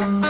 This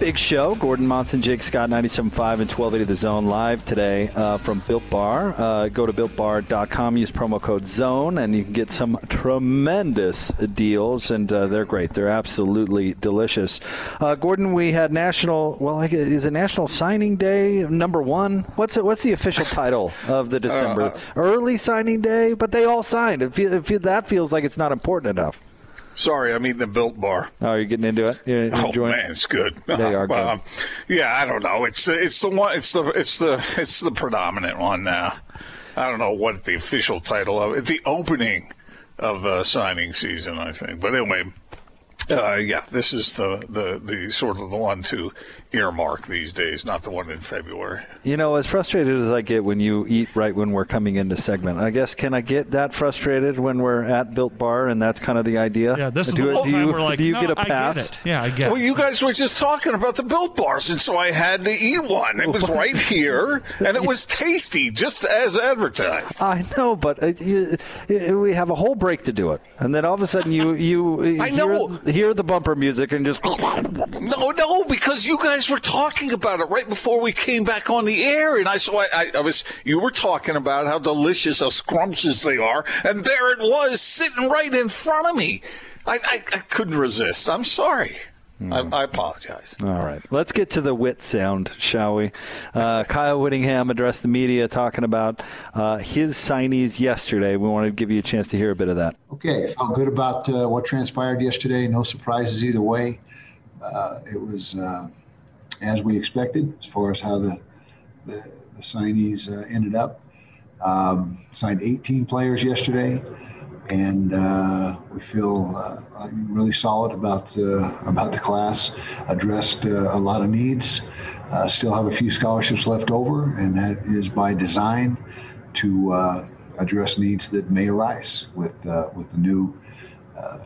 big show. Gordon Monson, Jake Scott, 97.5 and 1280 The Zone live today uh, from Built Bar. Uh, go to builtbar.com, use promo code ZONE, and you can get some tremendous deals, and uh, they're great. They're absolutely delicious. Uh, Gordon, we had National, well, is it National Signing Day number one? What's it, What's the official title of the December? Uh, Early Signing Day, but they all signed. It, feel, it feel, that feels like it's not important enough. Sorry, I'm eating the Built Bar. Oh, you're getting into it. You're oh man, it's good. They are good. um, yeah, I don't know. It's it's the one. It's the it's the it's the predominant one now. I don't know what the official title of it. The opening of uh, signing season, I think. But anyway, uh, yeah, this is the, the the sort of the one to earmark these days, not the one in February. You know, as frustrated as I get when you eat right when we're coming into segment, I guess can I get that frustrated when we're at Built Bar and that's kind of the idea? Yeah, this is do, the whole do time you, we're like, do you no, get a pass? it. Yeah, I get Well, it. you guys were just talking about the Built Bars, and so I had to eat one. It was right here, and it was tasty, just as advertised. I know, but uh, you, you- we have a whole break to do it, and then all of a sudden you you I hear, know. hear the bumper music and just No, no, because you guys were talking about it right before we came back on the air, and I saw I, I, I was you were talking about how delicious, how scrumptious they are, and there it was sitting right in front of me. I, I, I couldn't resist. I'm sorry. I, I apologize. All right, let's get to the wit sound, shall we? Uh, Kyle Whittingham addressed the media talking about uh, his signees yesterday. We want to give you a chance to hear a bit of that. Okay, felt good about uh, what transpired yesterday. No surprises either way. Uh, it was uh, as we expected as far as how the the, the signees uh, ended up. Um, signed 18 players yesterday, and uh, we feel uh, really solid about uh, about the class. Addressed uh, a lot of needs. Uh, still have a few scholarships left over, and that is by design to address needs that may arise with with the new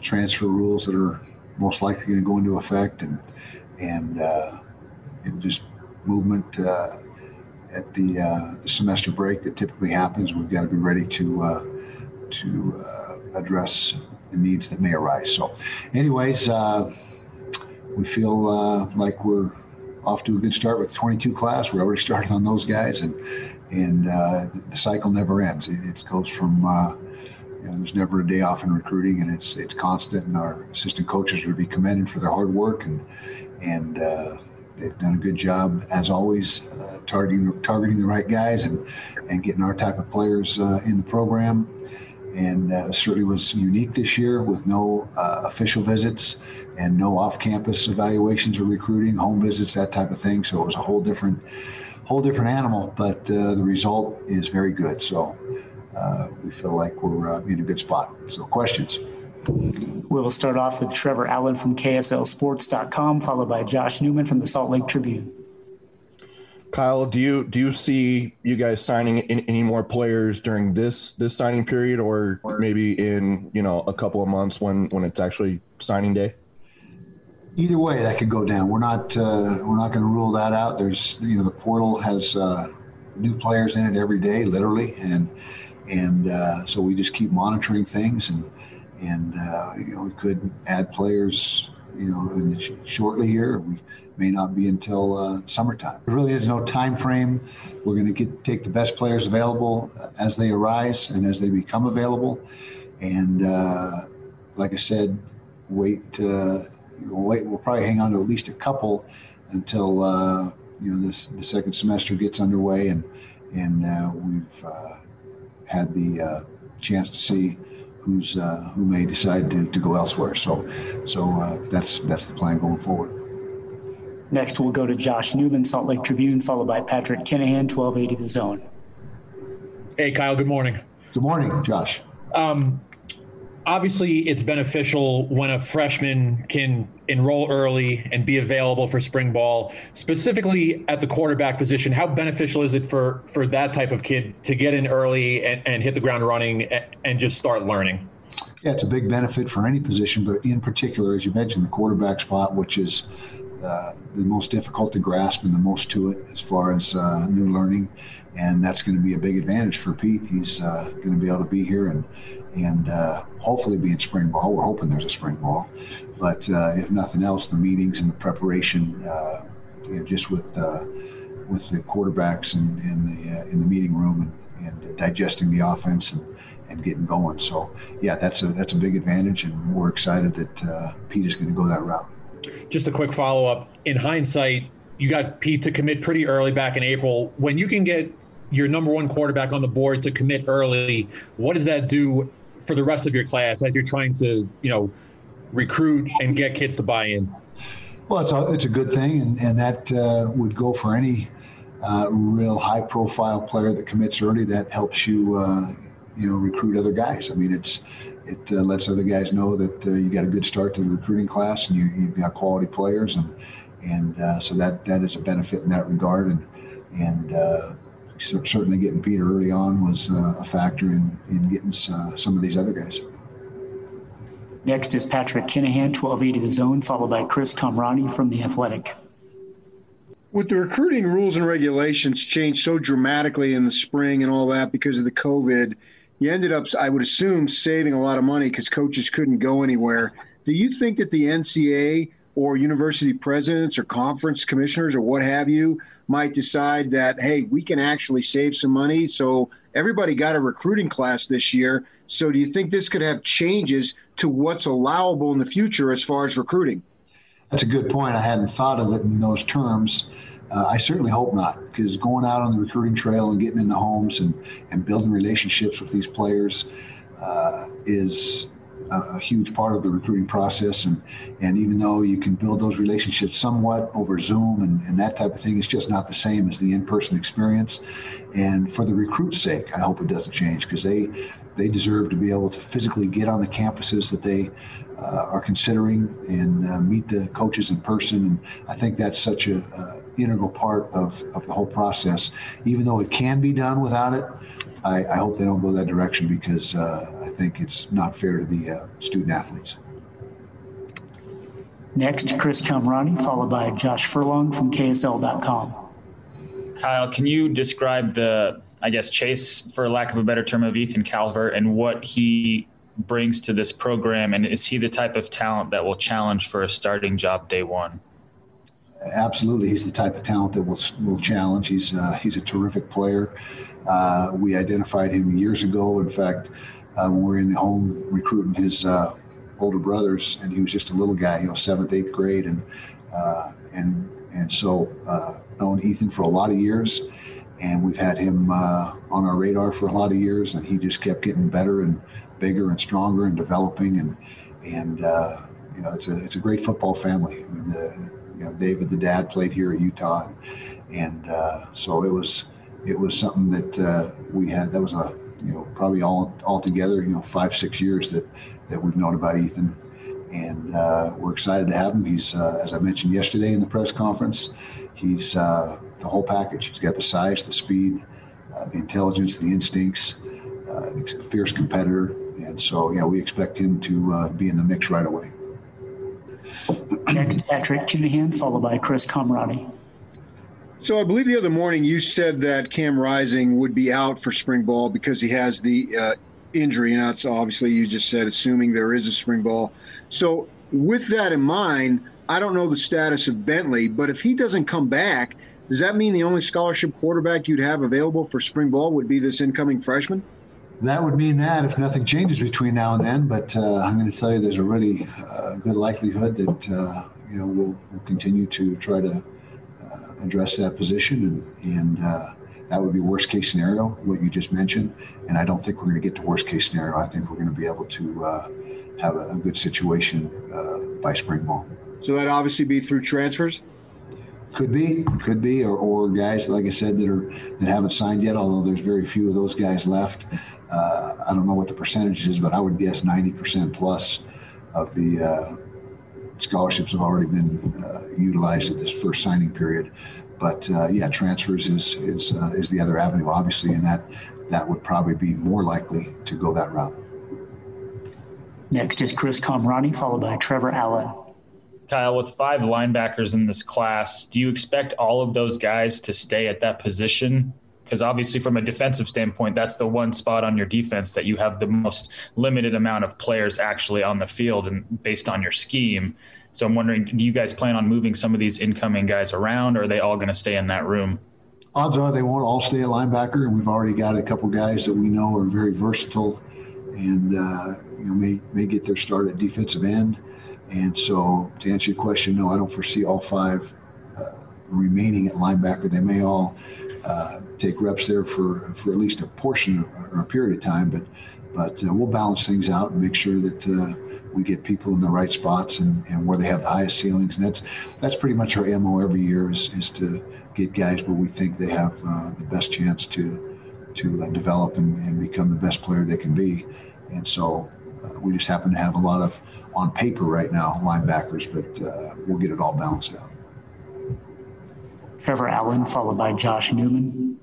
transfer rules that are most likely going to go into effect, and and uh, know, just movement uh, at the, uh, the semester break that typically happens. We've got to be ready to uh, to uh, address the needs that may arise. So, anyways, uh, we feel like we're off to a good start with 22 class. We're already started on those guys, and and the cycle never ends. It, it goes from you know, there's never a day off in recruiting, and it's it's constant. And our assistant coaches are to be commended for their hard work, and and uh, they've done a good job as always, uh, targeting targeting the right guys and and getting our type of players uh, in the program. And uh, certainly was unique this year with no uh, official visits and no off-campus evaluations or recruiting, home visits, that type of thing. So it was a whole different, whole different animal. But uh, the result is very good. So uh, we feel like we're in a good spot. So questions. We will start off with Trevor Allen from KSLSports.com, followed by Josh Newman from the Salt Lake Tribune. Kyle, do you do you see you guys signing in, any more players during this this signing period, or maybe in you know a couple of months when when it's actually signing day? Either way, that could go down. We're not uh, we're not going to rule that out. There's you know the portal has uh, new players in it every day, literally, and and uh, so we just keep monitoring things and and uh, you know we could add players you know in sh- shortly here. We may not be until uh, summertime. There really is no time frame. We're going to take the best players available as they arise and as they become available, and uh, like I said, wait. Uh, wait. We'll probably hang on to at least a couple until uh, you know this the second semester gets underway and and uh, we've uh, had the chance to see who's uh, who may decide to, to go elsewhere. So so uh, that's that's the plan going forward. Next, we'll go to Josh Newman, Salt Lake Tribune, followed by Patrick Kinahan, 1280 The Zone. Hey, Kyle, good morning. Good morning, Josh. Um, obviously it's beneficial when a freshman can enroll early and be available for spring ball. Specifically at the quarterback position how beneficial is it for for that type of kid to get in early and, and hit the ground running and, and just start learning? Yeah it's a big benefit for any position but in particular as you mentioned the quarterback spot which is uh, the most difficult to grasp and the most to it as far as uh, new learning. And that's going to be a big advantage for Pete. He's uh, going to be able to be here and and uh, hopefully be in spring ball. We're hoping there's a spring ball, but uh, if nothing else, the meetings and the preparation, uh, you know, just with uh, with the quarterbacks in, in the uh, in the meeting room and, and digesting the offense and, and getting going. So yeah, that's a that's a big advantage, and we're excited that Pete is going to go that route. Just a quick follow up. In hindsight, you got Pete to commit pretty early back in April. When you can get your number one quarterback on the board to commit early, what does that do for the rest of your class as you're trying to, you know, recruit and get kids to buy in? Well, it's a, it's a good thing, and, and that uh, would go for any uh, real high profile player that commits early. That helps you, uh, you know, recruit other guys. I mean, it's it uh, lets other guys know that uh, you got a good start to the recruiting class and you, you've got quality players, and and uh, so that that is a benefit in that regard. And and certainly getting Peter early on was uh, a factor in, in getting uh, some of these other guys. Next is Patrick Kinahan, 1280 The Zone, followed by Chris Kamrani from The Athletic. With the recruiting rules and regulations changed so dramatically in the spring and all that because of the COVID, you ended up, I would assume, saving a lot of money because coaches couldn't go anywhere. Do you think that the NCAA or university presidents or conference commissioners or what have you might decide that, hey, we can actually save some money. So everybody got a recruiting class this year. So do you think this could have changes to what's allowable in the future as far as recruiting? That's a good point. I hadn't thought of it in those terms. Uh, I certainly hope not, because going out on the recruiting trail and getting in the homes and, and building relationships with these players uh, is a, a, huge part of the recruiting process. And, and even though you can build those relationships somewhat over Zoom and, and that type of thing, it's just not the same as the in-person experience. And for the recruit's sake, I hope it doesn't change because they they deserve to be able to physically get on the campuses that they uh, are considering and uh, meet the coaches in person. And I think that's such a, uh, integral part of, of the whole process. Even though it can be done without it, I, I hope they don't go that direction because uh, I think it's not fair to the uh, student athletes. Next, Chris Kamrani, followed by Josh Furlong from KSL.com. Kyle, can you describe the, I guess, chase, for lack of a better term, of Ethan Calvert and what he brings to this program? And is he the type of talent that will challenge for a starting job day one? Absolutely, he's the type of talent that will will challenge. He's uh, he's a terrific player. Uh, we identified him years ago. In fact, uh, when we were in the home recruiting his uh, older brothers, and he was just a little guy, you know, seventh, eighth grade, and uh, and and so uh, known Ethan for a lot of years, and we've had him on our radar for a lot of years, and he just kept getting better and bigger and stronger and developing, and and you know, it's a it's a great football family. I mean, the, you know, David, the dad, played here at Utah, and, uh, so it was it was something that uh, we had. That was a you know probably all all together you know five six years that that we've known about Ethan, and uh, we're excited to have him. He's uh, as I mentioned yesterday in the press conference, he's uh, the whole package. He's got the size, the speed, uh, the intelligence, the instincts, a fierce competitor, and so yeah, we expect him to be in the mix right away. Next, Patrick Kinahan, followed by Chris Kamrani. So I believe the other morning you said that Cam Rising would be out for spring ball because he has the uh, injury, and that's obviously you just said, assuming there is a spring ball. So with that in mind, I don't know the status of Bentley, but if he doesn't come back, does that mean the only scholarship quarterback you'd have available for spring ball would be this incoming freshman? That would mean that if nothing changes between now and then. But uh, I'm going to tell you, there's a really uh, good likelihood that uh, you know we'll, we'll, continue to try to uh, address that position, and, and uh, that would be worst case scenario, what you just mentioned. And I don't think we're going to get to worst case scenario. I think we're going to be able to uh, have a, a, good situation by spring ball. So that obviously be through transfers. Could be, could be, or, or guys like I said that are that haven't signed yet. Although there's very few of those guys left. Uh, I don't know what the percentage is, but I would guess 90% plus of the uh, scholarships have already been uh, utilized at this first signing period. But uh, yeah, transfers is is uh, is the other avenue, obviously, and that that would probably be more likely to go that route. Next is Chris Kamrani, followed by Trevor Allen. Kyle, with five linebackers in this class, do you expect all of those guys to stay at that position? Because obviously, from a defensive standpoint, that's the one spot on your defense that you have the most limited amount of players actually on the field and based on your scheme. So I'm wondering, do you guys plan on moving some of these incoming guys around, or are they all going to stay in that room? Odds are they won't all stay a linebacker, and we've already got a couple guys that we know are very versatile and uh, you know may may get their start at defensive end. And so, to answer your question, no, I don't foresee all five uh, remaining at linebacker. They may all uh, take reps there for for at least a portion or a period of time, but but uh, we'll balance things out and make sure that uh, we get people in the right spots and, and where they have the highest ceilings. And that's that's pretty much our mo every year is, is to get guys where we think they have uh, the best chance to to uh, develop and, and become the best player they can be. And so we just happen to have a lot of on paper right now linebackers, but uh, we'll get it all balanced out. Trevor Allen, followed by Josh Newman.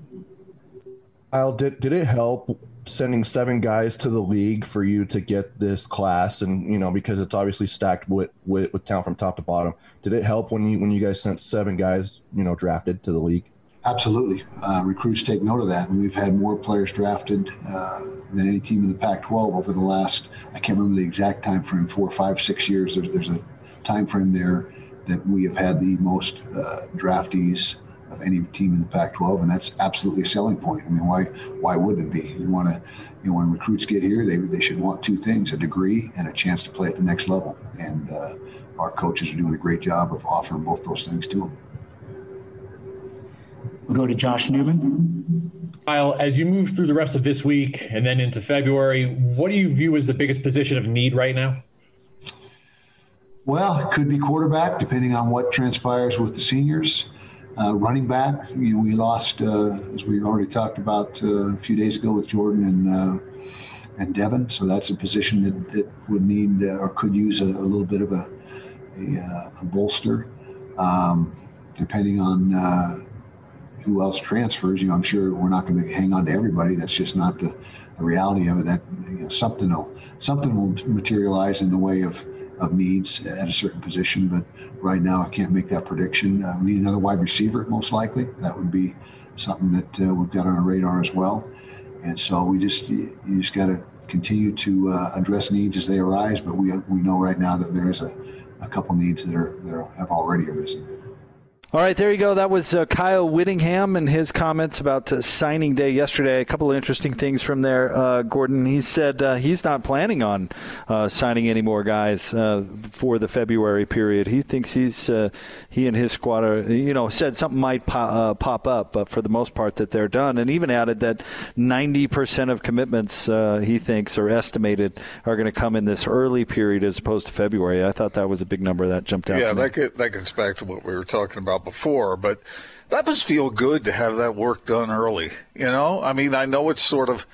Kyle, did, did it help sending seven guys to the league for you to get this class and you know because it's obviously stacked with, with with talent from top to bottom did it help when you when you guys sent seven guys you know drafted to the league absolutely uh, recruits take note of that and we've had more players drafted uh, than any team in the pac 12 over the last i can't remember the exact time frame four five six years there's, there's a time frame there that we have had the most uh, draftees of any team in the Pac-12, and that's absolutely a selling point. I mean, why why wouldn't it be? You want to, you know, when recruits get here, they they should want two things: a degree and a chance to play at the next level. And uh, our coaches are doing a great job of offering both those things to them. We'll go to Josh Newman. Kyle, as you move through the rest of this week and then into February, what do you view as the biggest position of need right now? Well, it could be quarterback, depending on what transpires with the seniors. Uh, running back, you know, we lost, uh, as we already talked about uh, a few days ago with Jordan and uh, and Devin. So that's a position that, that would need uh, or could use a, a, little bit of a a, uh, a bolster, um, depending on who else transfers. You know, I'm sure we're not going to hang on to everybody. That's just not the, the reality of it. That you know, something will something will materialize in the way of of needs at a certain position. But right now, I can't make that prediction. Uh, we need another wide receiver, most likely. That would be something that uh, we've got on our radar as well. And so we just you, just got to continue to uh, address needs as they arise. But we we know right now that there is a, a couple needs that are that are, have already arisen. All right, there you go. That was uh, Kyle Whittingham and his comments about uh, signing day yesterday. A couple of interesting things from there, uh, Gordon. He said uh, he's not planning on uh, signing any more guys uh, for the February period. He thinks he's he and his squad are, you know, said something might pop, pop up, but for the most part that they're done. And even added that 90% of commitments he thinks are estimated are going to come in this early period as opposed to February. I thought that was a big number that jumped out. Yeah, that, get, that gets back to what we were talking about before, but that must feel good to have that work done early. You know, I mean, I know it's sort of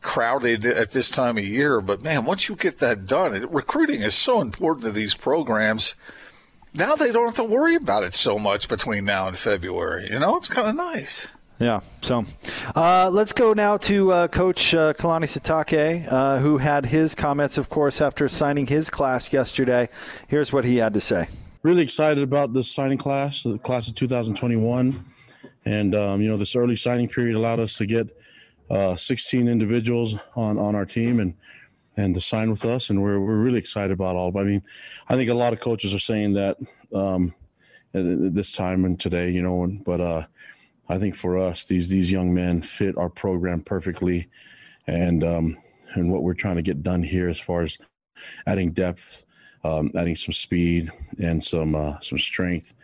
crowded at this time of year, but man, once you get that done, it, recruiting is so important to these programs. Now they don't have to worry about it so much between now and February. You know, it's kind of nice. Yeah. So uh, let's go now to uh, Coach uh, Kalani Sitake, uh, who had his comments, of course, after signing his class yesterday. Here's what he had to say really excited about this signing class, the class of 2021. And, um, you know, this early signing period allowed us to get uh, 16 individuals on, on our team and, and to sign with us. And we're, we're really excited about all of. I mean, I think a lot of coaches are saying that um, this time and today, you know, but uh, I think for us, these, these young men fit our program perfectly. And, um, and what we're trying to get done here as far as adding depth um, adding some speed and some uh, some strength.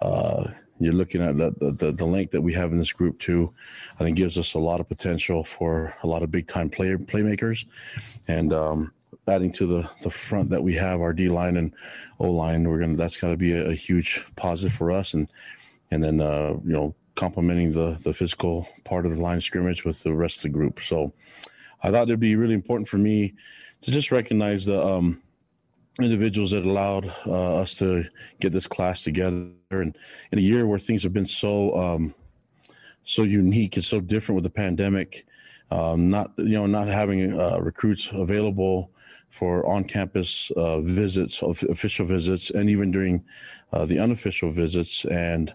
Uh, you're looking at the, the, the length that we have in this group too. I think gives us a lot of potential for a lot of big time player playmakers, and um, adding to the the front that we have our D line and O line. We're gonna that's gonna be a, a, huge positive for us and. and then uh, you know complementing the the physical part of the line of scrimmage with the rest of the group. So I thought it'd be really important for me to just recognize the um, individuals that allowed uh, us to get this class together. And in a year where things have been so um, so unique and so different with the pandemic um, not you know not having uh, recruits available for on-campus uh, visits official visits and even during uh, the unofficial visits and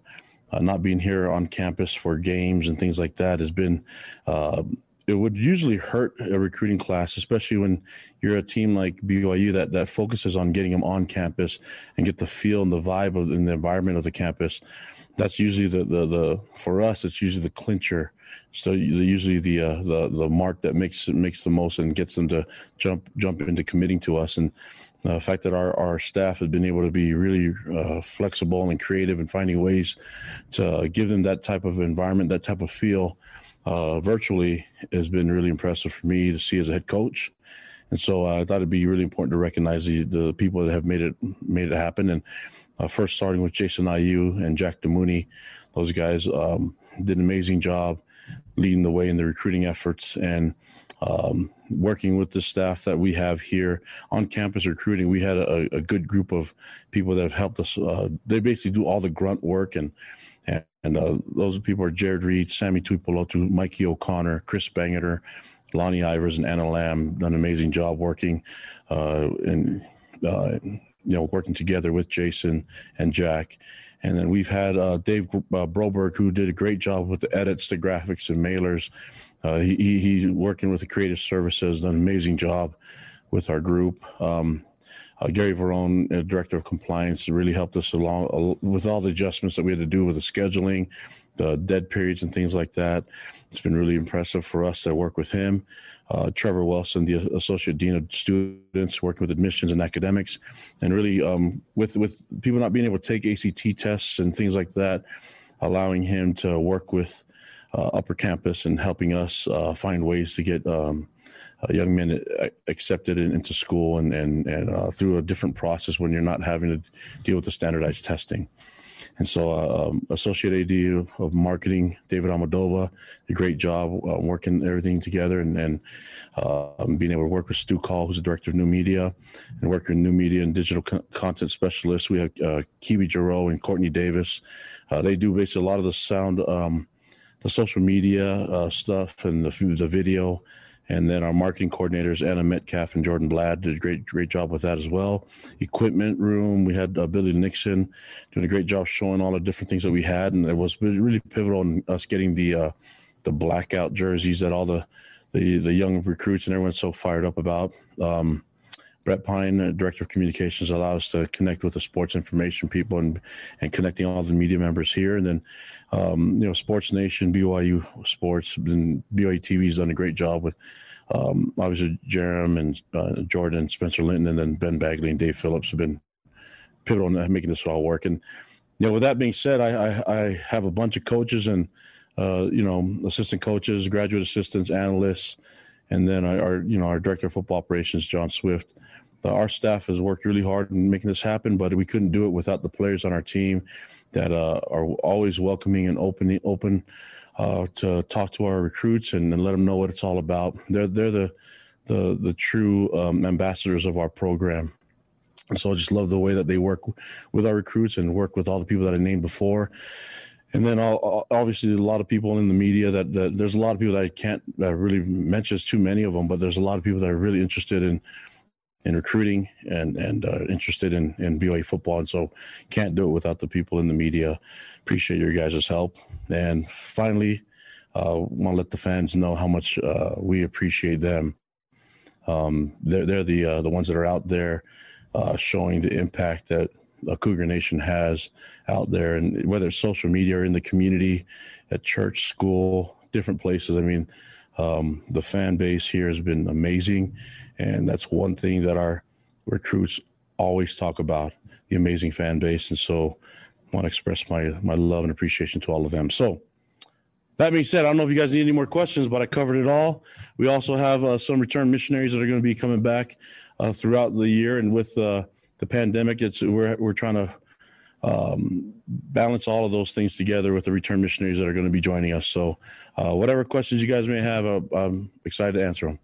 uh, not being here on campus for games and things like that has been uh, it would usually hurt a recruiting class, especially when you're a team like BYU that that focuses on getting them on campus and get the feel and the vibe of and the environment of the campus. That's usually the the, the for us. It's usually the clincher. So usually the uh, the the mark that makes makes the most and gets them to jump jump into committing to us. And the fact that our, our staff has been able to be really uh, flexible and creative and finding ways to give them that type of environment, that type of feel uh, virtually has been really impressive for me to see as a head coach. And so uh, I thought it'd be really important to recognize the, the people that have made it made it happen. And uh, first starting with Jason Ayu and Jack Damuni, those guys um, did an amazing job leading the way in the recruiting efforts and um, working with the staff that we have here on campus recruiting. We had a, a good group of people that have helped us. Uh, they basically do all the grunt work and and, uh, those people are Jared Reed, Sammy Tuipulotu, Mikey O'Connor, Chris Bangerter, Lonnie Ivers, and Anna Lamb done an amazing job working uh, and uh, you know working together with Jason and Jack. And then we've had uh, Dave uh, Broberg, who did a great job with the edits, the graphics, and mailers. Uh, he, he, he's working with the creative services, done an amazing job with our group. Um, uh, Gary Verone, uh, director of compliance, really helped us along uh, with all the adjustments that we had to do with the scheduling, the dead periods, and things like that. It's been really impressive for us to work with him. Uh, Trevor Wilson, the associate dean of students, working with admissions and academics, and really um, with with people not being able to take ACT tests and things like that, allowing him to work with upper campus and helping us uh, find ways to get. Um, uh, young men uh, accepted into school and and and uh, through a different process when you're not having to deal with the standardized testing. And so, uh, um, Associate AD of Marketing, David Amadova, a great job uh, working everything together and, and uh, being able to work with Stu Call, who's the Director of New Media, and working New Media and Digital co- Content Specialists. We have uh, Kiwi Giroux and Courtney Davis. they do basically a lot of the sound, um, the social media stuff and the, the video and then our marketing coordinators, Anna Metcalf and Jordan Blad, did a great, great job with that as well. Equipment room, we had uh, Billy Nixon doing a great job showing all the different things that we had, and it was really pivotal in us getting the uh, the blackout jerseys that all the the the young recruits and everyone's so fired up about. Um, Brett Pyne, uh, Director of Communications, allowed us to connect with the sports information people and and connecting all the media members here. And then, um, you know, Sports Nation, BYU Sports, and BYU has done a great job with um, obviously Jarom and uh, Jordan, Spencer Linton, and then Ben Bagley and Dave Phillips have been pivotal in making this all work. And you know, with that being said, I I, I have a bunch of coaches and uh, you know assistant coaches, graduate assistants, analysts and then our, you know our director of football operations john swift our staff has worked really hard in making this happen, but we couldn't do it without the players on our team that uh, are always welcoming and open open uh, to talk to our recruits and, and, let them know what it's all about. They're they're the the the true um, ambassadors of our program. And so I just love the way that they work with our recruits and work with all the people that I named before. And then obviously a lot of people in the media that, that there's a lot of people that I can't that really mentions too many of them, but there's a lot of people that are really interested in in recruiting and and uh, interested in in BYU football, and so can't do it without the people in the media. Appreciate your guys' help, and finally, uh, want to let the fans know how much uh, we appreciate them. Um, they're they're the uh, the ones that are out there uh, showing the impact that a Cougar Nation has out there, and whether it's social media or in the community, at church, school, different places. I mean, um, the fan base here has been amazing and that's one thing that our recruits always talk about the amazing fan base. And so I want to express my, my love and appreciation to all of them. So, that being said, I don't know if you guys need any more questions, but I covered it all. We also have uh, some return missionaries that are going to be coming back uh, throughout the year, and with uh, the pandemic, it's we're we're trying to um, balance all of those things together with the return missionaries that are going to be joining us. So, uh, whatever questions you guys may have, uh, I'm excited to answer them.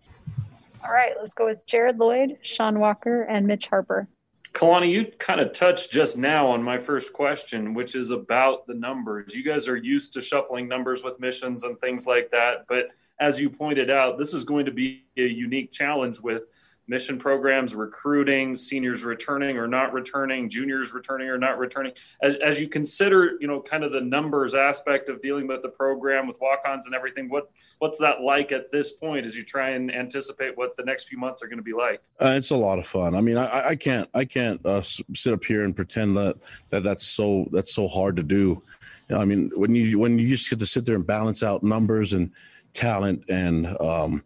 All right, let's go with Jared Lloyd, Sean Walker, and Mitch Harper. Kalani, you kind of touched just now on my first question, which is about the numbers. You guys are used to shuffling numbers with missions and things like that. But as you pointed out, this is going to be a unique challenge with mission programs, recruiting, seniors returning or not returning, juniors returning or not returning. As, as you consider, you know, kind of the numbers aspect of dealing with the program with walk-ons and everything, what what's that like at this point as you try and anticipate what the next few months are going to be like? Uh, it's a lot of fun. I mean, I, I can't I can't uh, sit up here and pretend that, that that's so that's so hard to do. I mean, when you when you just get to sit there and balance out numbers and talent and um,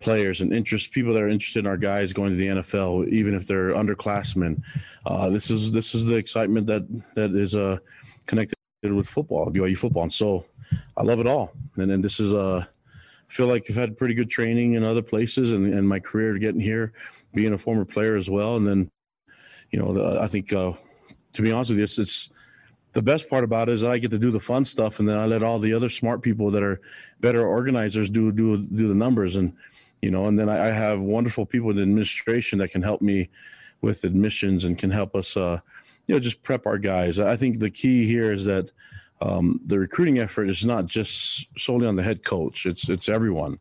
players and interest people that are interested in our guys going to the NFL, even if they're underclassmen. Uh, this is this is the excitement that that is uh, connected with football, BYU football, and so I love it all. And then this is uh, I feel like I've had pretty good training in other places, and, and my career getting here, being a former player as well, and then you know the, I think uh, to be honest with you, it's, it's the best part about it is that I get to do the fun stuff, and then I let all the other smart people that are better organizers do do do the numbers. And you know, and then I, have wonderful people in the administration that can help me with admissions and can help us, uh, you know, just prep our guys. I think the key here is that um, the recruiting effort is not just solely on the head coach; it's it's everyone.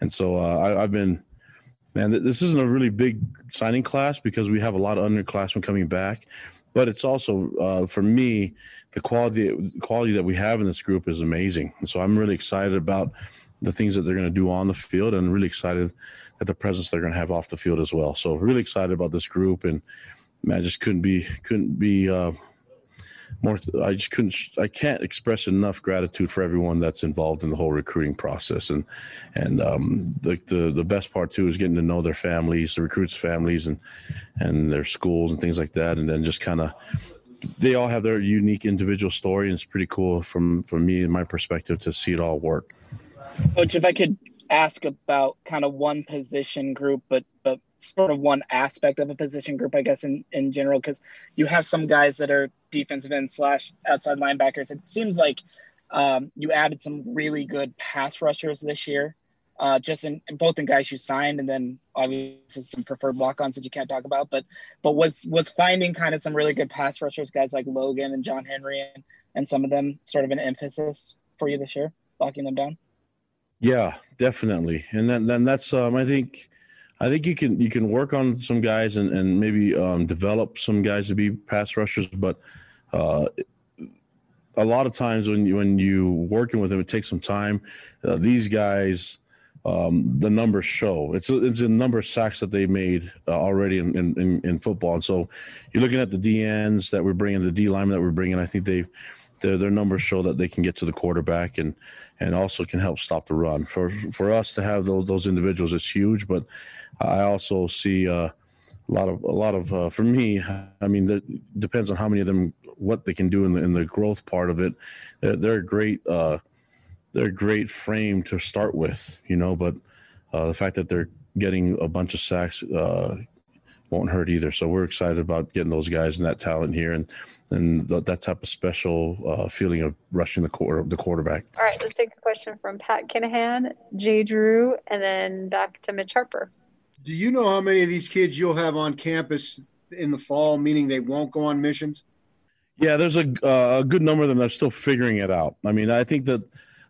And so uh, I, I've been, man, this isn't a really big signing class because we have a lot of underclassmen coming back, but it's also uh, for me the quality quality that we have in this group is amazing. And so I'm really excited about the things that they're going to do on the field and really excited at the presence they're going to have off the field as well. So really excited about this group and man, I just couldn't be couldn't be uh, more. I just couldn't. I can't express enough gratitude for everyone that's involved in the whole recruiting process. And and um, the, the the best part too is getting to know their families, the recruits' families, and and their schools and things like that. And then just kind of they all have their unique individual story, and it's pretty cool from from me and my perspective to see it all work. Coach, if I could ask about kind of one position group, but but sort of one aspect of a position group, I guess in in general, because you have some guys that are defensive end slash outside linebackers. It seems like um, you added some really good pass rushers this year, uh, just in, in, both in guys you signed, and then obviously some preferred walk-ons that you can't talk about. But but was was finding kind of some really good pass rushers, guys like Logan and John Henry, and, and some of them sort of an emphasis for you this year, locking them down. Yeah, definitely. And then then that's um I think I think you can you can work on some guys and and maybe um, develop some guys to be pass rushers, but uh, a lot of times when you when you working with them, it takes some time. Uh, these guys, um, the numbers show. It's a, it's a number of sacks that they made uh, already in, in, in football, and so you're looking at the DNs that we're bringing, the D linemen that we're bringing. I think they their their numbers show that they can get to the quarterback and and also can help stop the run. For for us to have those those individuals, it's huge. But I also see uh, a lot of a lot of uh, for me. I mean, it depends on how many of them what they can do in the in the growth part of it. They're, they're a great uh, they're great frame to start with, you know. But uh, the fact that they're getting a bunch of sacks uh, won't hurt either. So we're excited about getting those guys and that talent here and and that type of special uh, feeling of rushing the quarter the quarterback. All right, let's take a question from Pat Kinahan, Jay Drew, and then back to Mitch Harper. Do you know how many of these kids you'll have on campus in the fall, meaning they won't go on missions? Yeah, there's a, uh, a good number of them that are still figuring it out. I mean, I think that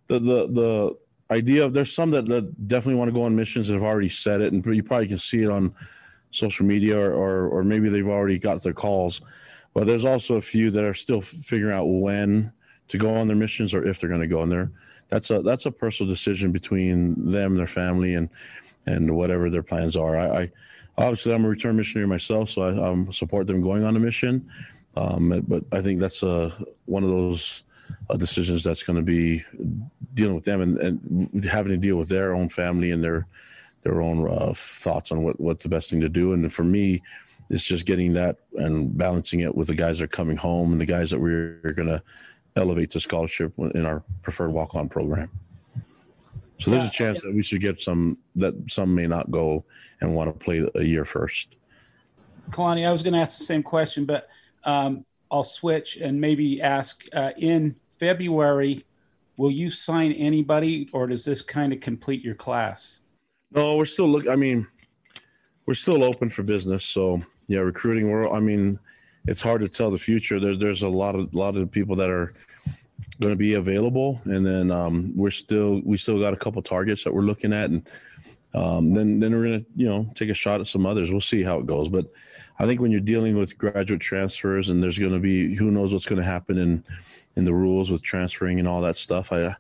the the the idea of there's some that, that definitely want to go on missions and have already said it, and you probably can see it on social media or, or, or maybe they've already got their calls. But there's also a few that are still figuring out when to go on their missions or if they're going to go on there. That's a that's a personal decision between them their family and and whatever their plans are. I, I obviously I'm a return missionary myself, so I support them going on a mission. Um, but I think that's a one of those uh, decisions that's going to be dealing with them and, and having to deal with their own family and their their own uh, thoughts on what, what's the best thing to do. And for me, it's just getting that and balancing it with the guys that are coming home and the guys that we're going to elevate to scholarship in our preferred walk-on program. So there's a chance that we should get some that some may not go and want to play a year first. Kalani, I was going to ask the same question, but um, I'll switch and maybe ask uh, in February, will you sign anybody or does this kind of complete your class? No, we're still look. I mean, we're still open for business. So yeah, recruiting. We're. I mean, it's hard to tell the future. There's there's a lot of lot of people that are going to be available, and then um, we're still we still got a couple targets that we're looking at, and um, then then we're to you know take a shot at some others. We'll see how it goes, but I think when you're dealing with graduate transfers, and there's going to be who knows what's going to happen in in the rules with transferring and all that stuff. I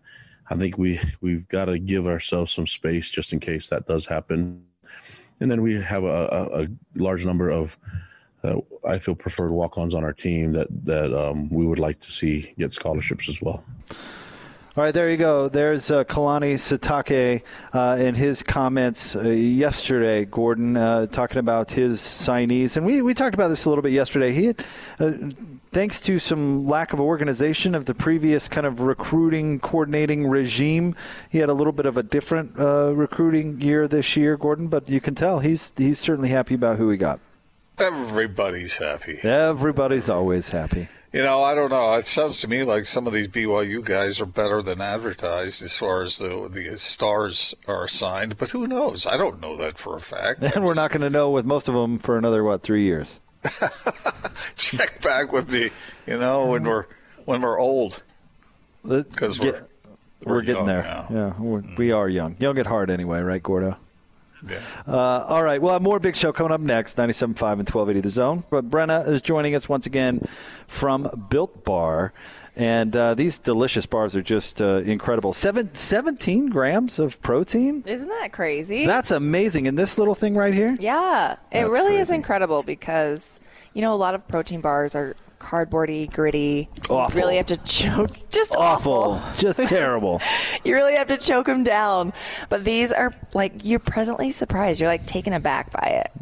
I think we we've got to give ourselves some space just in case that does happen, and then we have a, a, a large number of uh, I feel preferred walk-ons on our team that that um, we would like to see get scholarships as well. All right, there you go. There's uh, Kalani Sitake uh, in his comments uh, yesterday, Gordon, uh, talking about his signees. And we, we talked about this a little bit yesterday. He had, uh, thanks to some lack of organization of the previous kind of recruiting coordinating regime, he had a little bit of a different uh, recruiting year this year, Gordon, but you can tell he's, he's certainly happy about who he got. Everybody's happy. Everybody's always happy. You know, I don't know. It sounds to me like some of these BYU guys are better than advertised as far as the the stars are assigned, but who knows? I don't know that for a fact. And we're not going to know with most of them for another what three years. Check back with me, you know, when we're when we're old, because we're, we're, we're getting there. now. Yeah, we're, we are young, young at heart anyway, right, Gordo? Yeah. Uh, all right. Well, more big show coming up next. 97.5 and 1280 The Zone. But Brenna is joining us once again from Built Bar. And uh, these delicious bars are just uh, incredible. Seven, 17 grams of protein? Isn't that crazy? That's amazing. And this little thing right here? yeah, it That's really is incredible because you know a lot of protein bars are cardboardy, gritty. Awful. You really have to choke. Just Awful. Just terrible. you really have to choke them down. But these are like you're presently surprised. You're like taken aback by it.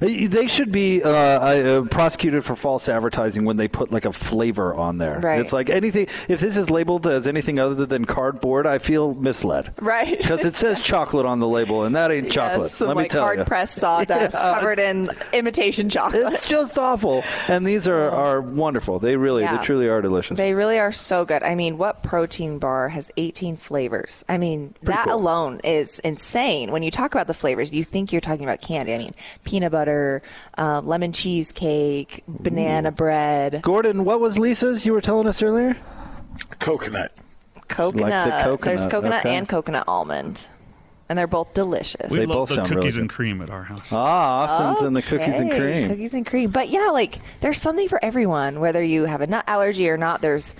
They should be uh, uh, prosecuted for false advertising when they put like a flavor on there. Right. It's like anything. If this is labeled as anything other than cardboard, I feel misled. Right. Because it says chocolate on the label, and that ain't chocolate. Yes, Let me like tell hard you. pressed sawdust Yeah, covered in imitation chocolate. It's just awful. And these are, are wonderful. They really, Yeah. they truly are delicious. They really are so good. I mean, what protein bar has 18 flavors? I mean, that alone is insane. When you talk about the flavors, you think you're talking about candy. I mean, peanut butter, uh, lemon cheesecake, banana bread, Gordon, what was Lisa's you were telling us earlier? Coconut. coconut. coconut, There's coconut okay. and coconut almond. And they're both delicious. We They love both the sound really cookies good. and cream at our house. Ah, Austin's in the cookies and cream. Cookies and cream. But yeah, like there's something for everyone, whether you have a nut allergy or not. There's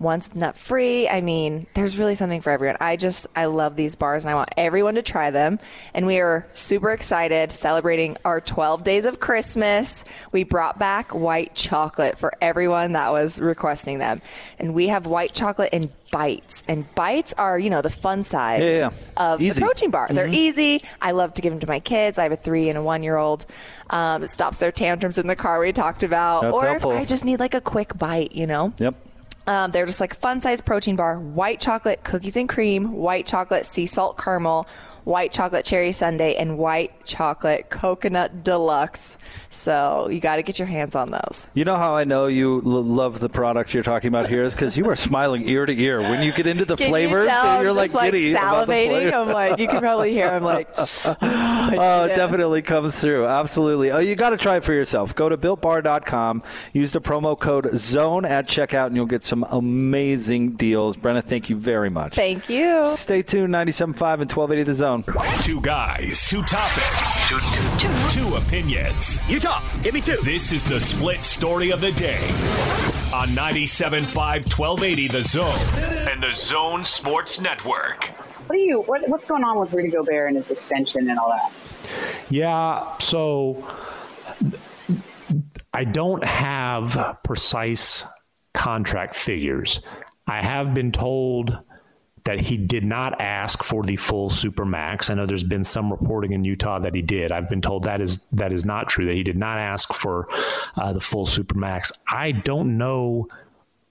one's nut free. I mean, there's really something for everyone. I just I love these bars and I want everyone to try them. And we are super excited celebrating our 12 days of Christmas. We brought back white chocolate for everyone that was requesting them. And we have white chocolate in bites. And bites are, you know, the fun size Yeah, yeah, of Easy. the protein bar. They're Mhm. easy. I love to give them to my kids. I have a three and a one year old. Um, it stops their tantrums in the car we talked about. That's or helpful. if I just need like a quick bite, you know? Yep. Um, they're just like fun size protein bar, white chocolate cookies and cream, white chocolate sea salt caramel, white chocolate cherry sundae, and white chocolate coconut deluxe. So you got to get your hands on those. You know how I know you l- love the product you're talking about here is because you are smiling ear to ear when you get into the you flavors. and I'm you're just, like giddy about the salivating. I'm like, you can probably hear. I'm like, oh, oh, it definitely comes through. Absolutely. Oh, you got to try it for yourself. Go to builtbar.com. Use the promo code ZONE at checkout, and you'll get some amazing deals. Brenna, thank you very much. Thank you. Stay tuned. 97.5 and 1280 The Zone. Two guys, two topics, two, two, two. two opinions. You talk. Give me two. This is the split story of the day on 97.5 1280 The Zone and the Zone Sports Network. What do you what, what's going on with Rudy Gobert and his extension and all that? Yeah, so I don't have precise contract figures. I have been told that he did not ask for the full supermax. I know there's been some reporting in Utah that he did. I've been told that is that is not true. That he did not ask for uh, the full supermax. I don't know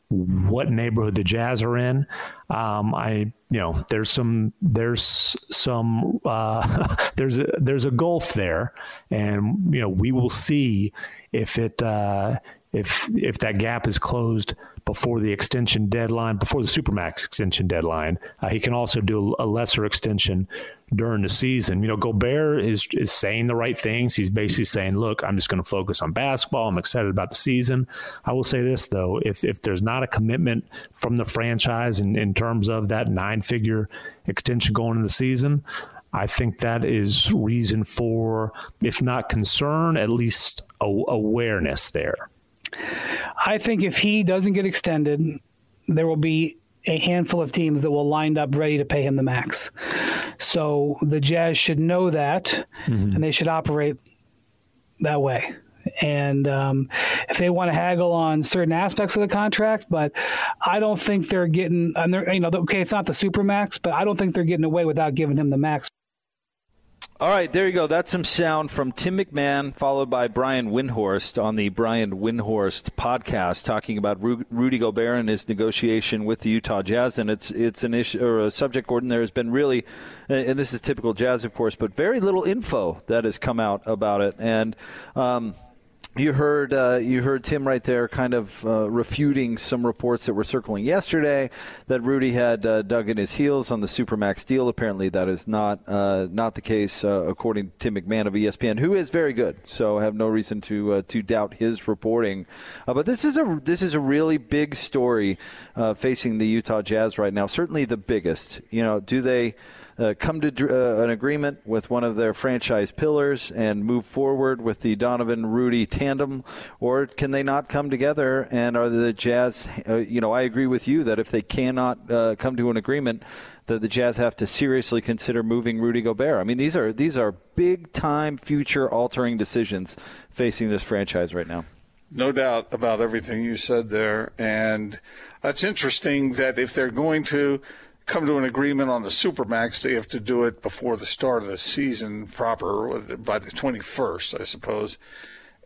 what neighborhood the Jazz are in. Um, I, you know, there's some, there's some, uh, there's a, there's a gulf there, and you know, we will see if it, uh, if if that gap is closed before the extension deadline, before the supermax extension deadline, uh, he can also do a lesser extension during the season. You know, Gobert is is saying the right things. He's basically saying, "Look, I'm just going to focus on basketball. I'm excited about the season." I will say this though: if if there's not a commitment from the franchise in, in terms of that nine figure extension going into the season, I think that is reason for, if not concern, at least awareness there. I think if he doesn't get extended, there will be a handful of teams that will line up ready to pay him the max. So the Jazz should know that, mm-hmm. and they should operate that way. And um, if they want to haggle on certain aspects of the contract, but I don't think they're getting, and they're, you know, okay, it's not the super max, but I don't think they're getting away without giving him the max. All right, there you go. That's some sound from Tim McMahon, followed by Brian Windhorst on the Brian Windhorst podcast, talking about Rudy Gobert and his negotiation with the Utah Jazz. And it's it's an issue or a subject, Gordon. There has been really, and this is typical Jazz, of course, but very little info that has come out about it. And um, you heard uh, you heard Tim right there, kind of uh, refuting some reports that were circling yesterday that Rudy had uh, dug in his heels on the supermax deal. Apparently, that is not uh, not the case, uh, according to Tim McMahon of ESPN, who is very good. So I have no reason to uh, to doubt his reporting. but this is a this is a really big story facing the Utah Jazz right now. Certainly the biggest. You know, do they? Uh, come to uh, an agreement with one of their franchise pillars and move forward with the Donovan Rudy tandem, or can they not come together? And are the Jazz? Uh, you know, I agree with you that if they cannot uh, come to an agreement, that the Jazz have to seriously consider moving Rudy Gobert. I mean, these are these are big time future altering decisions facing this franchise right now. No doubt about everything you said there, and that's interesting. That if they're going to come to an agreement on the supermax, they have to do it before the start of the season proper, by the 21st, I suppose.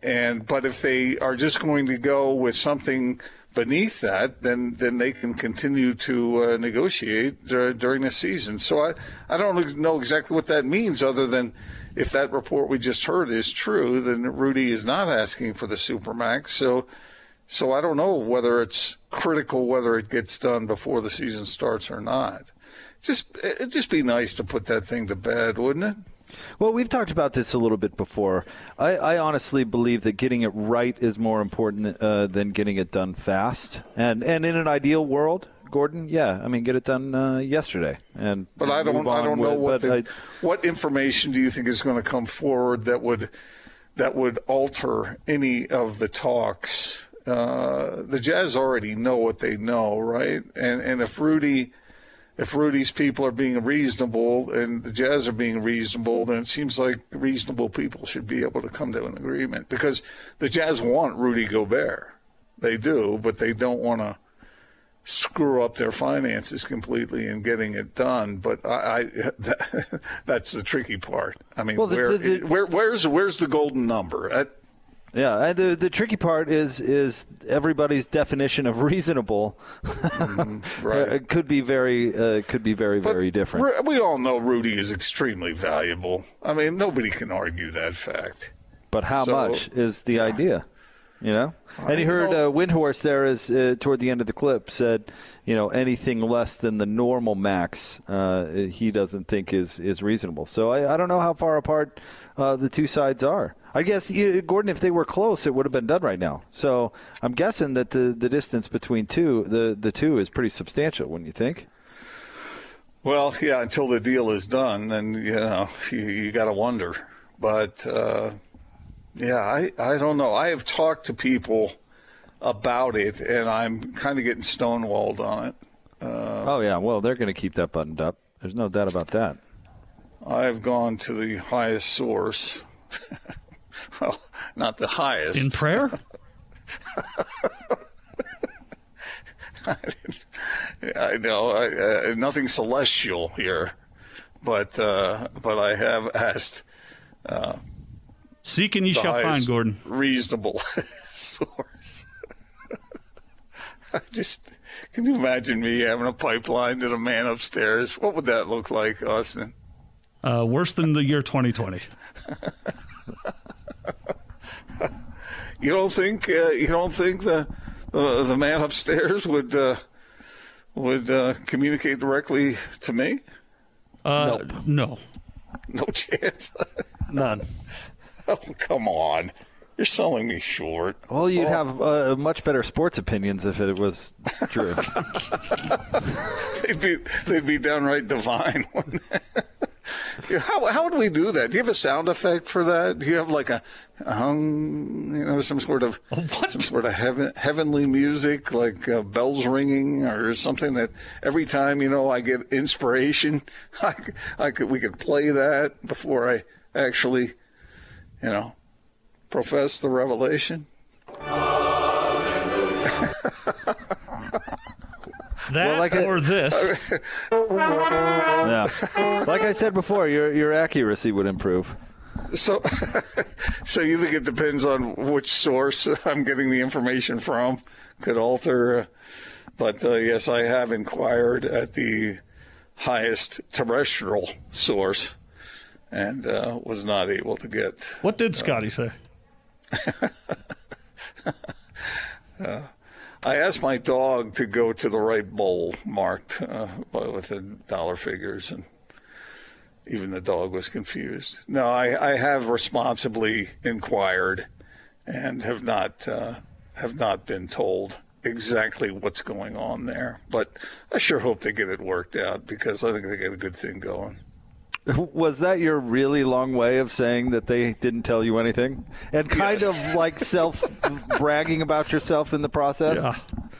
And but if they are just going to go with something beneath that, then then they can continue to uh, negotiate during the season. So I I don't know exactly what that means, other than if that report we just heard is true, then Rudy is not asking for the supermax. So so I don't know whether it's critical whether it gets done before the season starts or not. Just it'd just be nice to put that thing to bed, wouldn't it? Well, we've talked about this a little bit before. I, I honestly believe that getting it right is more important uh, than getting it done fast. And and in an ideal world, Gordon, yeah, I mean, get it done uh, yesterday. And but I don't, I don't know what the, I, what information do you think is going to come forward that would that would alter any of the talks uh, the Jazz already know what they know, right? And and if Rudy, if Rudy's people are being reasonable and the Jazz are being reasonable, then it seems like reasonable people should be able to come to an agreement because the Jazz want Rudy Gobert, they do, but they don't want to screw up their finances completely in getting it done. But I, I that, that's the tricky part. I mean, well, the, where, the, the, where, where's where's the golden number? Yeah, the the tricky part is is everybody's definition of reasonable mm, right. could be very uh, could be very but very different. We all know Rudy is extremely valuable. I mean, nobody can argue that fact. But how so, much is the yeah. idea? You know, I and he heard uh, Windhorst there is uh, toward the end of the clip said, you know, anything less than the normal max, uh, he doesn't think is is reasonable. So I, I don't know how far apart uh, the two sides are. I guess Gordon, if they were close, it would have been done right now. So I'm guessing that the, the distance between two the the two is pretty substantial. Wouldn't you think? Well, yeah. Until the deal is done, then you know you, you got to wonder. But uh, yeah, I I don't know. I have talked to people about it, and I'm kind of getting stonewalled on it. Uh, oh yeah, well they're going to keep that buttoned up. There's no doubt about that. I've gone to the highest source. well, not the highest. In prayer? I know I, uh, nothing celestial here, but uh, but I have asked. Uh, Seek and you shall find, Gordon. Reasonable source. I just can you imagine me having a pipeline to the man upstairs? What would that look like, Austin? Uh, worse than the year 2020. You don't think uh, you don't think the uh, the man upstairs would uh, would uh, communicate directly to me? Uh, No. No chance. None. Oh come on, you're selling me short. Well, you'd Oh. have uh, much better sports opinions if it was true. they'd be they'd be downright divine. Wouldn't they? Yeah, how how would we do that? Do you have a sound effect for that? Do you have like a, a hung, you know, some sort of some sort of heaven, heavenly music, like uh, bells ringing, or something that every time you know I get inspiration, I could we could play that before I actually, you know, profess the revelation. That Well, like I- or this. yeah. Like I said before, your your accuracy would improve. So, so you think it depends on which source I'm getting the information from? Could alter, uh, but uh, yes, I have inquired at the highest terrestrial source, and uh, was not able to get. What did Scotty say? I asked my dog to go to the right bowl marked uh, with the dollar figures, and even the dog was confused. No, I, I have responsibly inquired, and have not uh, have not been told exactly what's going on there. But I sure hope they get it worked out because I think they got a good thing going. Was that your really long way of saying that they didn't tell you anything, and kind of like self bragging about yourself in the process?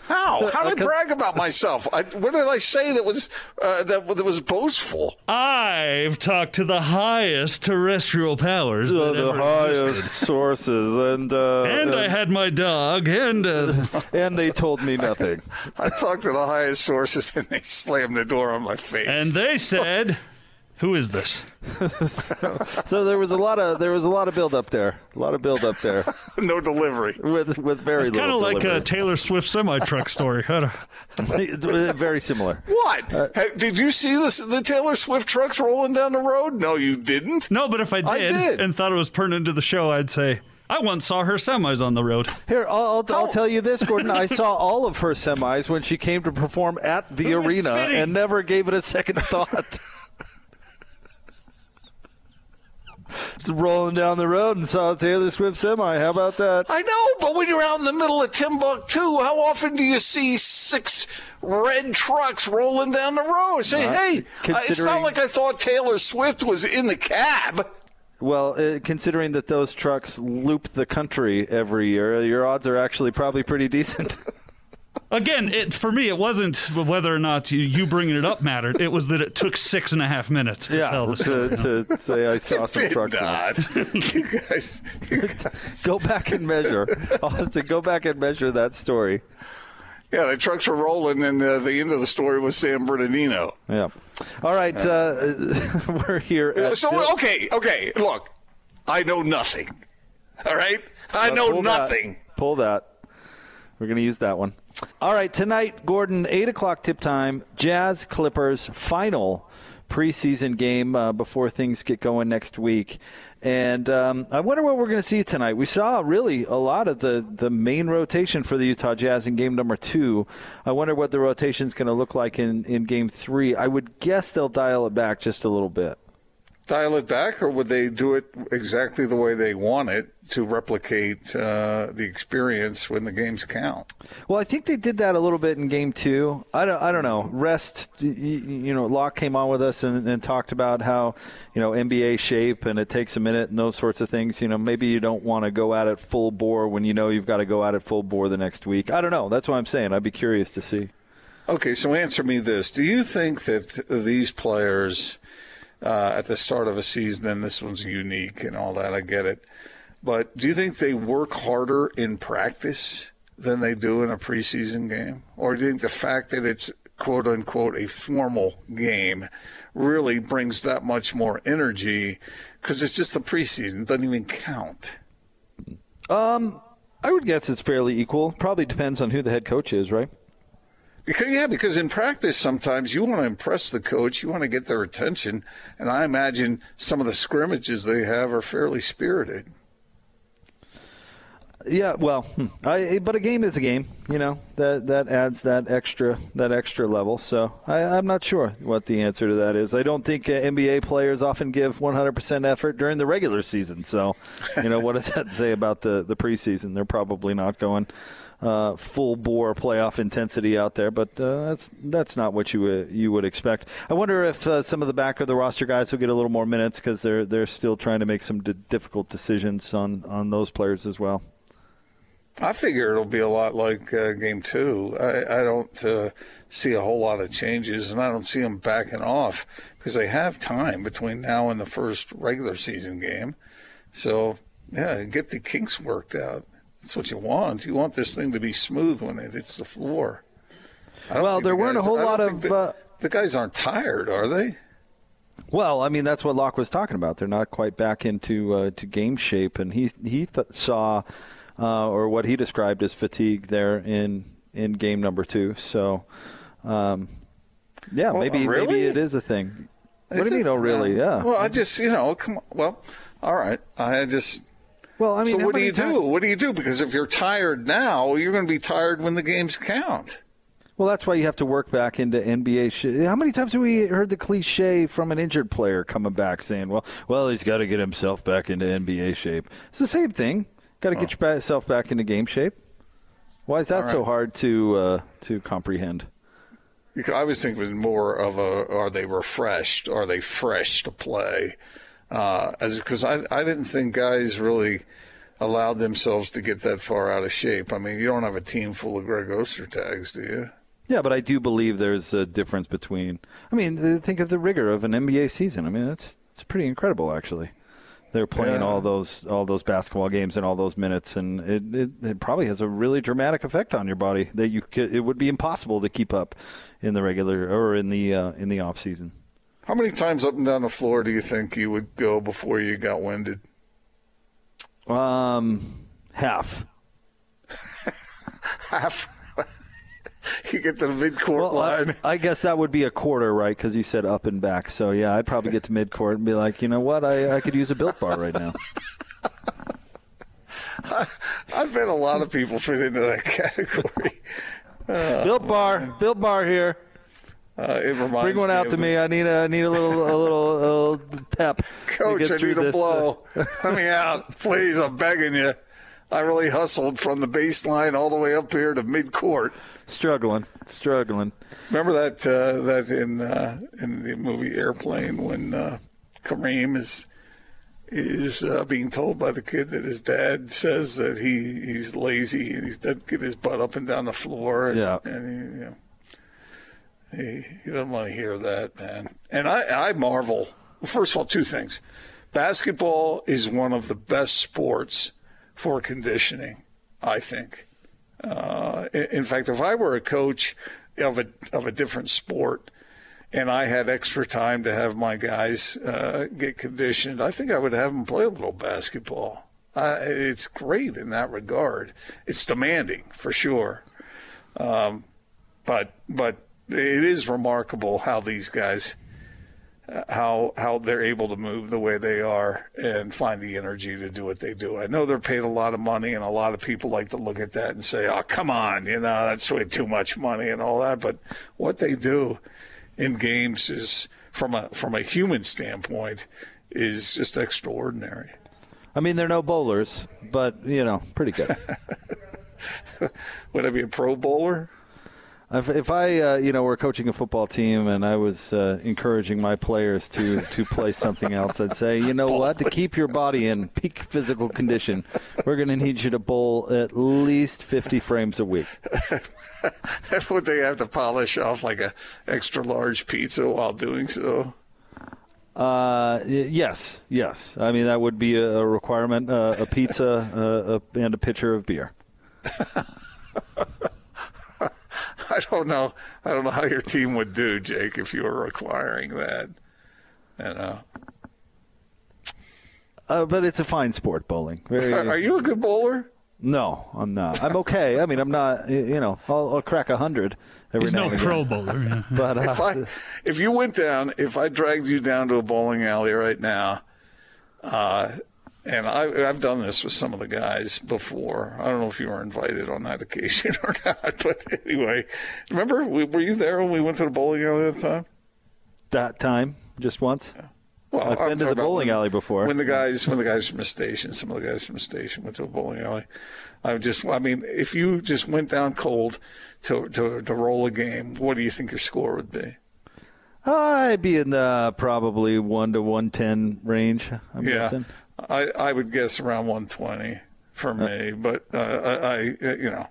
How? How did I brag about myself? I, what did I say that was uh, that, that was boastful? I've talked to the highest terrestrial powers. Uh, that the ever highest existed. sources, and uh, And I had my dog, and uh, and they told me nothing. I talked to the highest sources, and they slammed the door on my face. and they said, "Who is this?" so there was a lot of there was a lot of build up there, a lot of build up there. no delivery with with very little. It's kind of like a Taylor Swift semi truck story. Very similar. What? Uh, Hey, did you see this, the Taylor Swift trucks rolling down the road? No, you didn't. No, but if I did, I did. and thought it was pertinent to the show, I'd say I once saw her semis on the road. Here, I'll, I'll, I'll tell you this, Gordon. I saw all of her semis when she came to perform at the Who arena spitting? and never gave it a second thought. Just rolling down the road and saw a Taylor Swift semi. How about that? I know, but when you're out in the middle of Timbuktu, how often do you see six red trucks rolling down the road? Say, Uh, hey, uh, it's not like I thought Taylor Swift was in the cab. Well, uh, considering that those trucks loop the country every year, your odds are actually probably pretty decent. Again, it for me, it wasn't whether or not you, you bringing it up mattered. It was that it took six and a half minutes to tell the story. to, to say I saw some trucks. not. once. you guys, go back and measure. Austin, go back and measure that story. yeah, the trucks were rolling, and uh, the end of the story was San Bernardino. Yeah. All right, uh, we're here. At So Bill- okay, okay. Look, I know nothing. All right, I Uh, know pull that. nothing. Pull that. We're going to use that one. All right, tonight, Gordon, 8 o'clock tip time, Jazz Clippers final preseason game uh, before things get going next week. And um, I wonder what we're going to see tonight. We saw really a lot of the, the main rotation for the Utah Jazz in game number two. I wonder what the rotation is going to look like in, in game three. I would guess they'll dial it back just a little bit. Dial it back, or would they do it exactly the way they want it to replicate uh, the experience when the games count? Well, I think they did that a little bit in game two. I don't, I don't know. Rest, you, you know, Locke came on with us and, and talked about how, you know, NBA shape and it takes a minute and those sorts of things. You know, maybe you don't want to go at it full bore when you know you've got to go at it full bore the next week. I don't know. That's what I'm saying. I'd be curious to see. Okay, so answer me this: Do you think that these players uh, at the start of a season, and this one's unique and all that, I get it, but do you think they work harder in practice than they do in a preseason game, or do you think the fact that it's quote unquote a formal game really brings that much more energy because it's just the preseason; it doesn't even count. Um, I would guess it's fairly equal. Probably depends on who the head coach is, right? Because yeah, because in practice sometimes you want to impress the coach, you want to get their attention, and I imagine some of the scrimmages they have are fairly spirited. Yeah, well, hmm. I, but a game is a game. You know that that adds that extra that extra level. So I, I'm not sure what the answer to that is. I don't think uh, NBA players often give 100% effort during the regular season. So, you know, what does that say about the the preseason? They're probably not going uh, full bore playoff intensity out there, but uh, that's that's not what you would, you would expect. I wonder if uh, some of the back of the roster guys will get a little more minutes because they're they're still trying to make some d- difficult decisions on on those players as well. I figure it'll be a lot like uh, game two. I, I don't uh, see a whole lot of changes, and I don't see them backing off because they have time between now and the first regular season game. So, yeah, get the kinks worked out. That's what you want. You want this thing to be smooth when it hits the floor. Well, there the weren't guys, a whole lot of. The, uh, the guys aren't tired, are they? Well, I mean that's what Locke was talking about. They're not quite back into uh, to game shape, and he he th- saw uh, or what he described as fatigue there in in game number two. So, um, yeah, Well, maybe really? maybe it is a thing. What do you mean? Oh, really? Yeah. Well, I just you know, come on. Well, all right. I just. Well, I mean, so what do you do? What do you do? Because if you're tired now, you're going to be tired when the games count. Well, that's why you have to work back into NBA. Sh- How many times have we heard the cliche from an injured player coming back saying, "Well, well, he's got to get himself back into NBA shape." It's the same thing. Got to get yourself back into game shape. Why is that All so hard to uh, to comprehend? I was thinking more of a: Are they refreshed? Are they fresh to play? Uh, as because I I didn't think guys really allowed themselves to get that far out of shape. I mean, you don't have a team full of Greg Ostertags, do you? Yeah, but I do believe there's a difference between. I mean, think of the rigor of an NBA season. I mean, that's it's pretty incredible, actually. They're playing Yeah. all those all those basketball games and all those minutes, and it, it, it probably has a really dramatic effect on your body that you could, it would be impossible to keep up in the regular or in the uh, in the off season. How many times up and down the floor do you think you would go before you got winded? Um, half. Half. you get to the midcourt line. I guess that would be a quarter, right? Because you said up and back. So yeah, I'd probably get to mid court and be like, you know what, I, I could use a built bar right now. I bet a lot of people fit into that category. Uh, built bar, built bar here. Uh, it reminds Bring one out to the- me. I need a I need a little a little, a little pep. Coach, I need a this, uh, blow. Let me out, please. I'm begging you. I really hustled from the baseline all the way up here to mid-court. struggling, struggling. Remember that uh, that in uh, in the movie Airplane when uh, Kareem is is uh, being told by the kid that his dad says that he he's lazy and he's doesn't get his butt up and down the floor. And, Yeah. and he, you know, he he doesn't want to hear that, man. And I I marvel. First of all, two things: basketball is one of the best sports for conditioning. I think. Uh, in in fact, if I were a coach of a of a different sport, and I had extra time to have my guys uh, get conditioned, I think I would have them play a little basketball. Uh, it's great in that regard. It's demanding for sure, um, but but it is remarkable how these guys uh, how how they're able to move the way they are and find the energy to do what they do. I know they're paid a lot of money, and a lot of people like to look at that and say, "Oh, come on, you know that's way too much money and all that." But what they do in games is, from a from a human standpoint, is just extraordinary. I mean, they're no bowlers, but you know, pretty good. Would I be a pro bowler? If, if I, uh, you know, were coaching a football team and I was uh, encouraging my players to to play something else, I'd say, you know what, to keep your body in peak physical condition, we're going to need you to bowl at least 50 frames a week. Would they have to polish off like a extra large pizza while doing so? Uh, yes, yes. I mean, that would be a a requirement: uh, a pizza uh, a, and a pitcher of beer. I don't know. I don't know how your team would do, Jake, if you were requiring that. You know. Uh, but it's a fine sport, bowling. Very, Are, are you a good bowler? No, I'm not. I'm okay. I mean, I'm not. You know, I'll, I'll crack a hundred every He's now no and again. pro bowler. yeah. But uh, if I if you went down, if I dragged you down to a bowling alley right now, uh, and I, I've done this with some of the guys before. I don't know if you were invited on that occasion or not, but anyway, remember, were you there when we went to the bowling alley that time? That time, just once. Well, I've been to the bowling when- alley before. When the guys, when the guys from the station, some of the guys from the station went to a bowling alley. I just, I mean, if you just went down cold to to, to roll a game, what do you think your score would be? Uh, I'd be in the probably one to one ten range. I'm yeah, guessing. I I would guess around 120 for me, but uh, I, I you know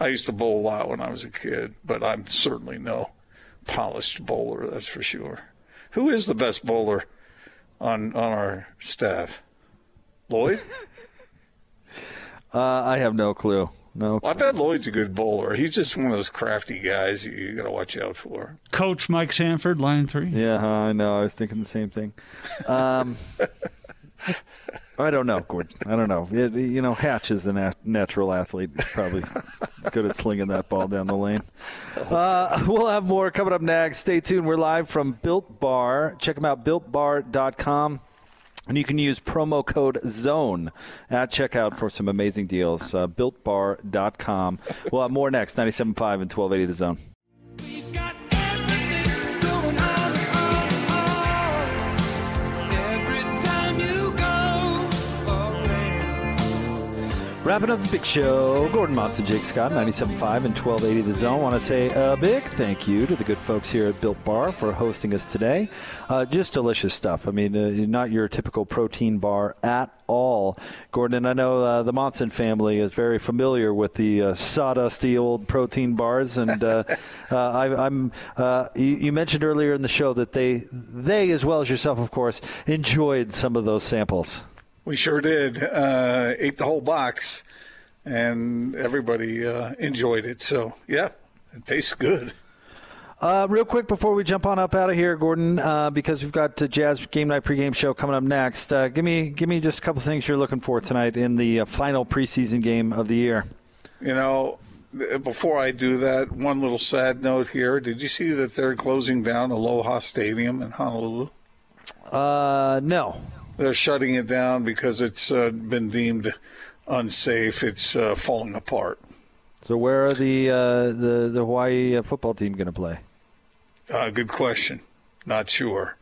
I used to bowl a lot when I was a kid, but I'm certainly no polished bowler, that's for sure. Who is the best bowler on on our staff? Lloyd. Uh, I have no clue. No. I bet Lloyd's a good bowler. He's just one of those crafty guys you, you got to watch out for. Coach Mike Sanford, line three. Yeah, I know. I was thinking the same thing. Um, I don't know, Gordon. I don't know. It, you know, Hatch is a nat- natural athlete. He's probably good at slinging that ball down the lane. Uh, we'll have more coming up next. Stay tuned. We're live from Built Bar. Check them out, builtbar.com. And you can use promo code ZONE at checkout for some amazing deals. Uh, builtbar.com. We'll have more next, 97.5 and 1280 The Zone. Wrapping up the big show, Gordon Monson, Jake Scott, 97.5 and 1280 The Zone. Want to say a big thank you to the good folks here at Built Bar for hosting us today. Uh, just delicious stuff. I mean, uh, not your typical protein bar at all. Gordon, and I know uh, the Monson family is very familiar with the uh, sawdusty old protein bars. And uh, uh, I, I'm, uh, you, you mentioned earlier in the show that they, they, as well as yourself, of course, enjoyed some of those samples. We sure did. Uh, ate the whole box, and everybody uh, enjoyed it. So yeah, it tastes good. Uh, real quick before we jump on up out of here, Gordon, uh, because we've got the Jazz Game Night pregame show coming up next. Uh, give me give me just a couple things you're looking for tonight in the uh, final preseason game of the year. You know, before I do that, one little sad note here. Did you see that they're closing down Aloha Stadium in Honolulu? Uh, no. They're shutting it down because it's uh, been deemed unsafe. It's uh, falling apart. So where are the uh, the the Hawaii uh, football team going to play? Uh, good question. Not sure,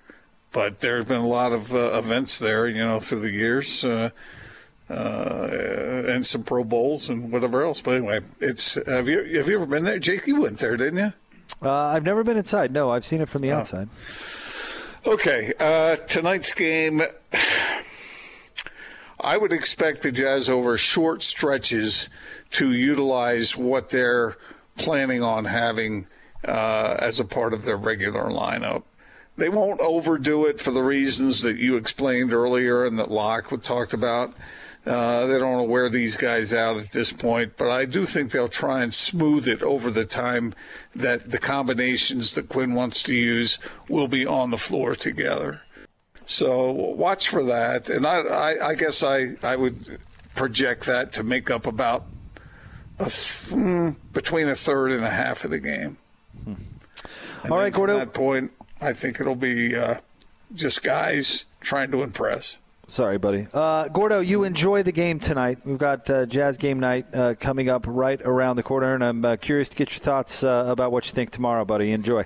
but there have been a lot of uh, events there, you know, through the years, uh, uh, and some Pro Bowls and whatever else. But anyway, it's have you have you ever been there? Jake, you went there, didn't you? Uh, I've never been inside. No, I've seen it from the outside. Okay, uh, tonight's game. I would expect the Jazz over short stretches to utilize what they're planning on having uh, as a part of their regular lineup. They won't overdo it for the reasons that you explained earlier and that Locke talked about. Uh, they don't want to wear these guys out at this point, but I do think they'll try and smooth it over the time that the combinations that Quinn wants to use will be on the floor together. So watch for that, and I, I, I guess I, I would project that to make up about a th- mm, between a third and a half of the game. And All right, then At that point, I think it'll be uh, just guys trying to impress. Sorry, buddy. Uh, Gordo, you enjoy the game tonight. We've got uh, Jazz Game Night uh, coming up right around the corner, and I'm uh, curious to get your thoughts uh, about what you think tomorrow, buddy. Enjoy.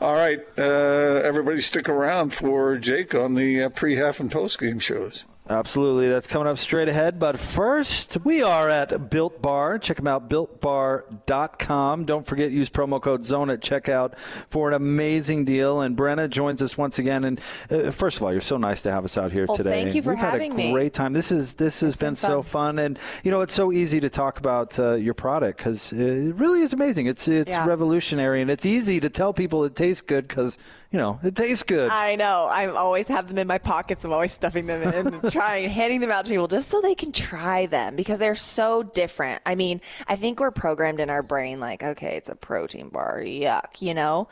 All right, uh, everybody, stick around for Jake on the pre-half and post-game shows. Absolutely. That's coming up straight ahead. But first, we are at Built Bar. Check them out, builtbar.com. Don't forget, use promo code ZONE at checkout for an amazing deal. And Brenna joins us once again. And uh, first of all, you're so nice to have us out here Well, today. thank you for We've having had a me. great time. This is this has been so fun. And, you know, it's so easy to talk about uh, your product because it really is amazing. It's, it's Yeah. revolutionary. And it's easy to tell people it tastes good because, you know, it tastes good. I know. I always have them in my pockets. I'm always stuffing them in, and trying, handing them out to people just so they can try them because they're so different. I mean, I think we're programmed in our brain like, okay, it's a protein bar. Yuck, you know,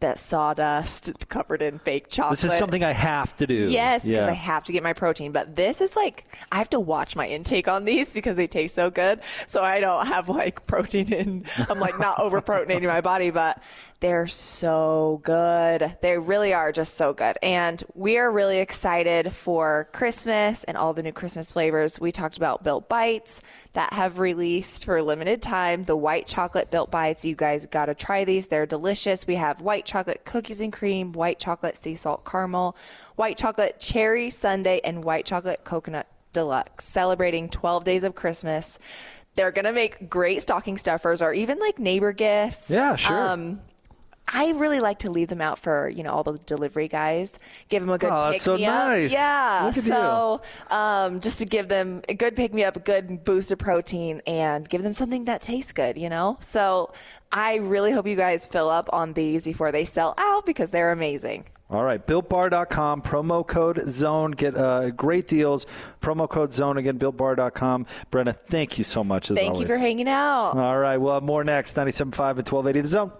that sawdust covered in fake chocolate. this is something I have to do. Yes, because Yeah. I have to get my protein. But this is like I have to watch my intake on these because they taste so good. So I don't have like protein in. I'm like not over proteinating my body, but They're so good. They really are just so good. And we are really excited for Christmas and all the new Christmas flavors. We talked about Built Bites that have released for a limited time. The white chocolate Built Bites. You guys got to try these. They're delicious. We have white chocolate cookies and cream, white chocolate sea salt caramel, white chocolate cherry sundae, and white chocolate coconut deluxe. Celebrating 12 days of Christmas. They're going to make great stocking stuffers or even like neighbor gifts. Yeah, sure. Um, I really like to leave them out for you know all the delivery guys. Give them a good Oh, pick that's so me up. nice. Yeah. So um, just to give them a good pick me up, a good boost of protein, and give them something that tastes good. You know. So I really hope you guys fill up on these before they sell out because they're amazing. All right, builtbar.com, promo code zone. Get uh, great deals. Promo code zone again, builtbar.com. Brenna, thank you so much as Thank always. you for hanging out. All right, we'll have more next. 97.5 and 1280 The Zone.